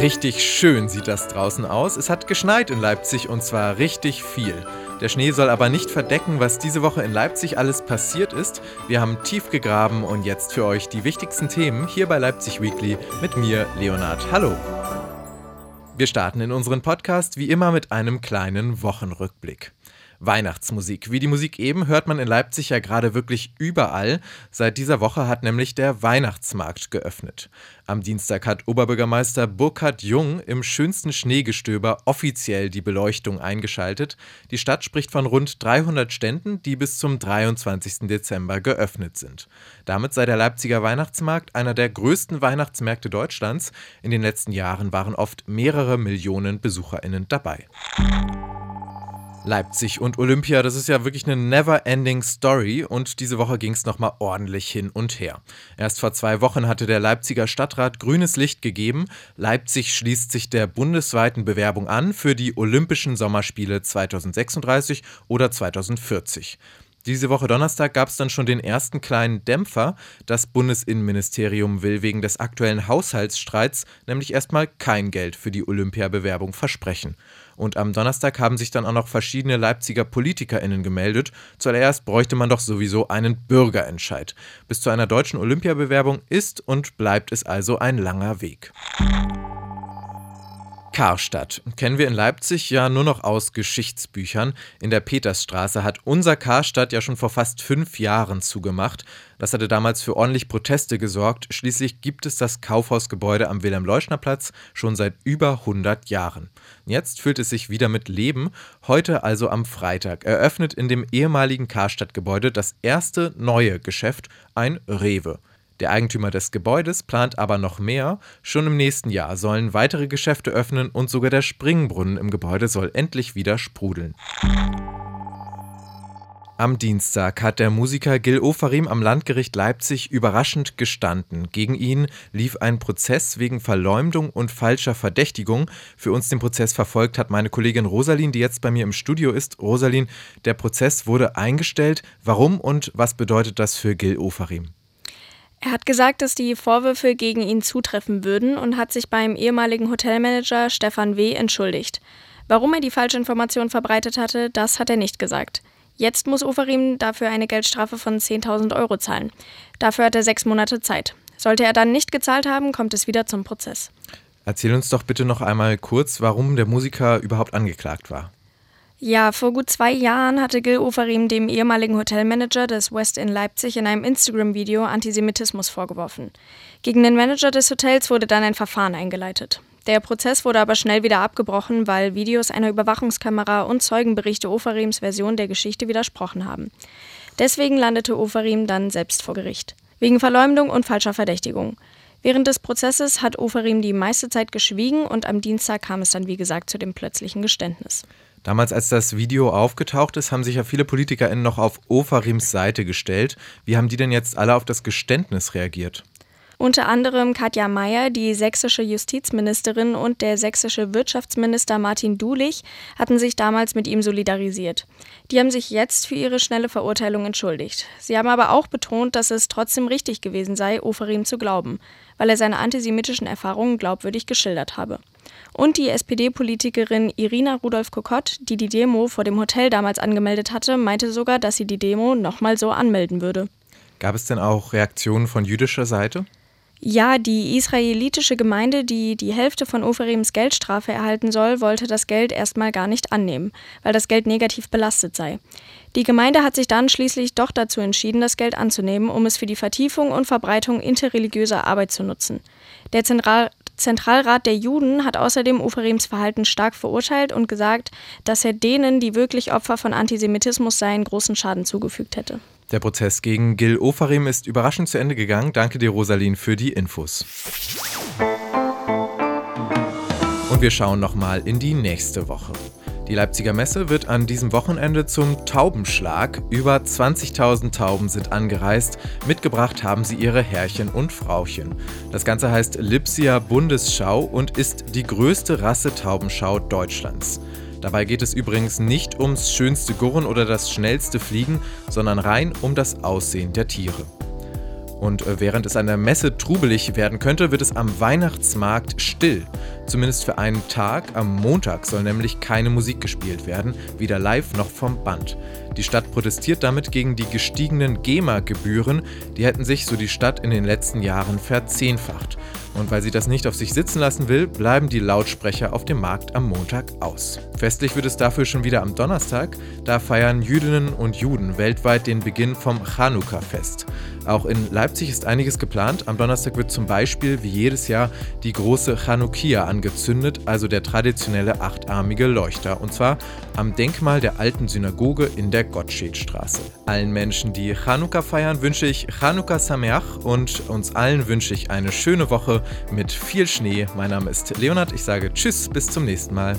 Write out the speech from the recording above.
Richtig schön sieht das draußen aus. Es hat geschneit in Leipzig und zwar richtig viel. Der Schnee soll aber nicht verdecken, was diese Woche in Leipzig alles passiert ist. Wir haben tief gegraben und jetzt für euch die wichtigsten Themen hier bei Leipzig Weekly mit mir, Leonard. Hallo. Wir starten in unseren Podcast wie immer mit einem kleinen Wochenrückblick. Weihnachtsmusik. Wie die Musik eben hört man in Leipzig ja gerade wirklich überall. Seit dieser Woche hat nämlich der Weihnachtsmarkt geöffnet. Am Dienstag hat Oberbürgermeister Burkhard Jung im schönsten Schneegestöber offiziell die Beleuchtung eingeschaltet. Die Stadt spricht von rund 300 Ständen, die bis zum 23. Dezember geöffnet sind. Damit sei der Leipziger Weihnachtsmarkt einer der größten Weihnachtsmärkte Deutschlands. In den letzten Jahren waren oft mehrere Millionen Besucherinnen dabei. Leipzig und Olympia, das ist ja wirklich eine never-ending Story und diese Woche ging es nochmal ordentlich hin und her. Erst vor zwei Wochen hatte der Leipziger Stadtrat grünes Licht gegeben. Leipzig schließt sich der bundesweiten Bewerbung an für die Olympischen Sommerspiele 2036 oder 2040. Diese Woche Donnerstag gab es dann schon den ersten kleinen Dämpfer. Das Bundesinnenministerium will wegen des aktuellen Haushaltsstreits nämlich erstmal kein Geld für die Olympiabewerbung versprechen. Und am Donnerstag haben sich dann auch noch verschiedene Leipziger PolitikerInnen gemeldet. Zuallererst bräuchte man doch sowieso einen Bürgerentscheid. Bis zu einer deutschen Olympiabewerbung ist und bleibt es also ein langer Weg. Karstadt kennen wir in Leipzig ja nur noch aus Geschichtsbüchern. In der Petersstraße hat unser Karstadt ja schon vor fast fünf Jahren zugemacht. Das hatte damals für ordentlich Proteste gesorgt. Schließlich gibt es das Kaufhausgebäude am Wilhelm-Leuschner-Platz schon seit über 100 Jahren. Jetzt füllt es sich wieder mit Leben. Heute, also am Freitag, eröffnet in dem ehemaligen Karstadtgebäude das erste neue Geschäft, ein Rewe. Der Eigentümer des Gebäudes plant aber noch mehr. Schon im nächsten Jahr sollen weitere Geschäfte öffnen und sogar der Springbrunnen im Gebäude soll endlich wieder sprudeln. Am Dienstag hat der Musiker Gil Ofarim am Landgericht Leipzig überraschend gestanden. Gegen ihn lief ein Prozess wegen Verleumdung und falscher Verdächtigung. Für uns den Prozess verfolgt hat meine Kollegin Rosalin, die jetzt bei mir im Studio ist. Rosalin, der Prozess wurde eingestellt. Warum und was bedeutet das für Gil Ofarim? Er hat gesagt, dass die Vorwürfe gegen ihn zutreffen würden und hat sich beim ehemaligen Hotelmanager Stefan W. entschuldigt. Warum er die falsche Information verbreitet hatte, das hat er nicht gesagt. Jetzt muss Oferim dafür eine Geldstrafe von 10.000 Euro zahlen. Dafür hat er sechs Monate Zeit. Sollte er dann nicht gezahlt haben, kommt es wieder zum Prozess. Erzähl uns doch bitte noch einmal kurz, warum der Musiker überhaupt angeklagt war. Ja, vor gut zwei Jahren hatte Gil Oferim dem ehemaligen Hotelmanager des West in Leipzig in einem Instagram-Video Antisemitismus vorgeworfen. Gegen den Manager des Hotels wurde dann ein Verfahren eingeleitet. Der Prozess wurde aber schnell wieder abgebrochen, weil Videos einer Überwachungskamera und Zeugenberichte Oferims Version der Geschichte widersprochen haben. Deswegen landete Oferim dann selbst vor Gericht. Wegen Verleumdung und falscher Verdächtigung. Während des Prozesses hat Oferim die meiste Zeit geschwiegen und am Dienstag kam es dann, wie gesagt, zu dem plötzlichen Geständnis. Damals, als das Video aufgetaucht ist, haben sich ja viele PolitikerInnen noch auf Ofarims Seite gestellt. Wie haben die denn jetzt alle auf das Geständnis reagiert? Unter anderem Katja Mayer, die sächsische Justizministerin und der sächsische Wirtschaftsminister Martin Dulich hatten sich damals mit ihm solidarisiert. Die haben sich jetzt für ihre schnelle Verurteilung entschuldigt. Sie haben aber auch betont, dass es trotzdem richtig gewesen sei, Oferim zu glauben, weil er seine antisemitischen Erfahrungen glaubwürdig geschildert habe. Und die SPD-Politikerin Irina Rudolph-Kokott, die die Demo vor dem Hotel damals angemeldet hatte, meinte sogar, dass sie die Demo nochmal so anmelden würde. Gab es denn auch Reaktionen von jüdischer Seite? Ja, die israelitische Gemeinde, die die Hälfte von Oferims Geldstrafe erhalten soll, wollte das Geld erstmal gar nicht annehmen, weil das Geld negativ belastet sei. Die Gemeinde hat sich dann schließlich doch dazu entschieden, das Geld anzunehmen, um es für die Vertiefung und Verbreitung interreligiöser Arbeit zu nutzen. Der Zentral Zentralrat der Juden hat außerdem Uferims Verhalten stark verurteilt und gesagt, dass er denen, die wirklich Opfer von Antisemitismus seien, großen Schaden zugefügt hätte. Der Prozess gegen Gil Ofarim ist überraschend zu Ende gegangen. Danke dir, Rosalin, für die Infos. Und wir schauen nochmal in die nächste Woche. Die Leipziger Messe wird an diesem Wochenende zum Taubenschlag. Über 20.000 Tauben sind angereist. Mitgebracht haben sie ihre Herrchen und Frauchen. Das Ganze heißt Lipsia Bundesschau und ist die größte Rasse-Taubenschau Deutschlands. Dabei geht es übrigens nicht ums schönste Gurren oder das schnellste Fliegen, sondern rein um das Aussehen der Tiere. Und äh, während es an der Messe trubelig werden könnte, wird es am Weihnachtsmarkt still. Zumindest für einen Tag. Am Montag soll nämlich keine Musik gespielt werden, weder live noch vom Band. Die Stadt protestiert damit gegen die gestiegenen GEMA-Gebühren. Die hätten sich, so die Stadt, in den letzten Jahren verzehnfacht. Und weil sie das nicht auf sich sitzen lassen will, bleiben die Lautsprecher auf dem Markt am Montag aus. Festlich wird es dafür schon wieder am Donnerstag. Da feiern Jüdinnen und Juden weltweit den Beginn vom Chanukka-Fest. Auch in Leipzig ist einiges geplant. Am Donnerstag wird zum Beispiel wie jedes Jahr die große Chanukia angezündet, also der traditionelle achtarmige Leuchter. Und zwar am Denkmal der alten Synagoge in der Gottschedstraße. Allen Menschen, die Chanukka feiern, wünsche ich Chanukka Sameach und uns allen wünsche ich eine schöne Woche mit viel Schnee. Mein Name ist Leonard. Ich sage Tschüss, bis zum nächsten Mal.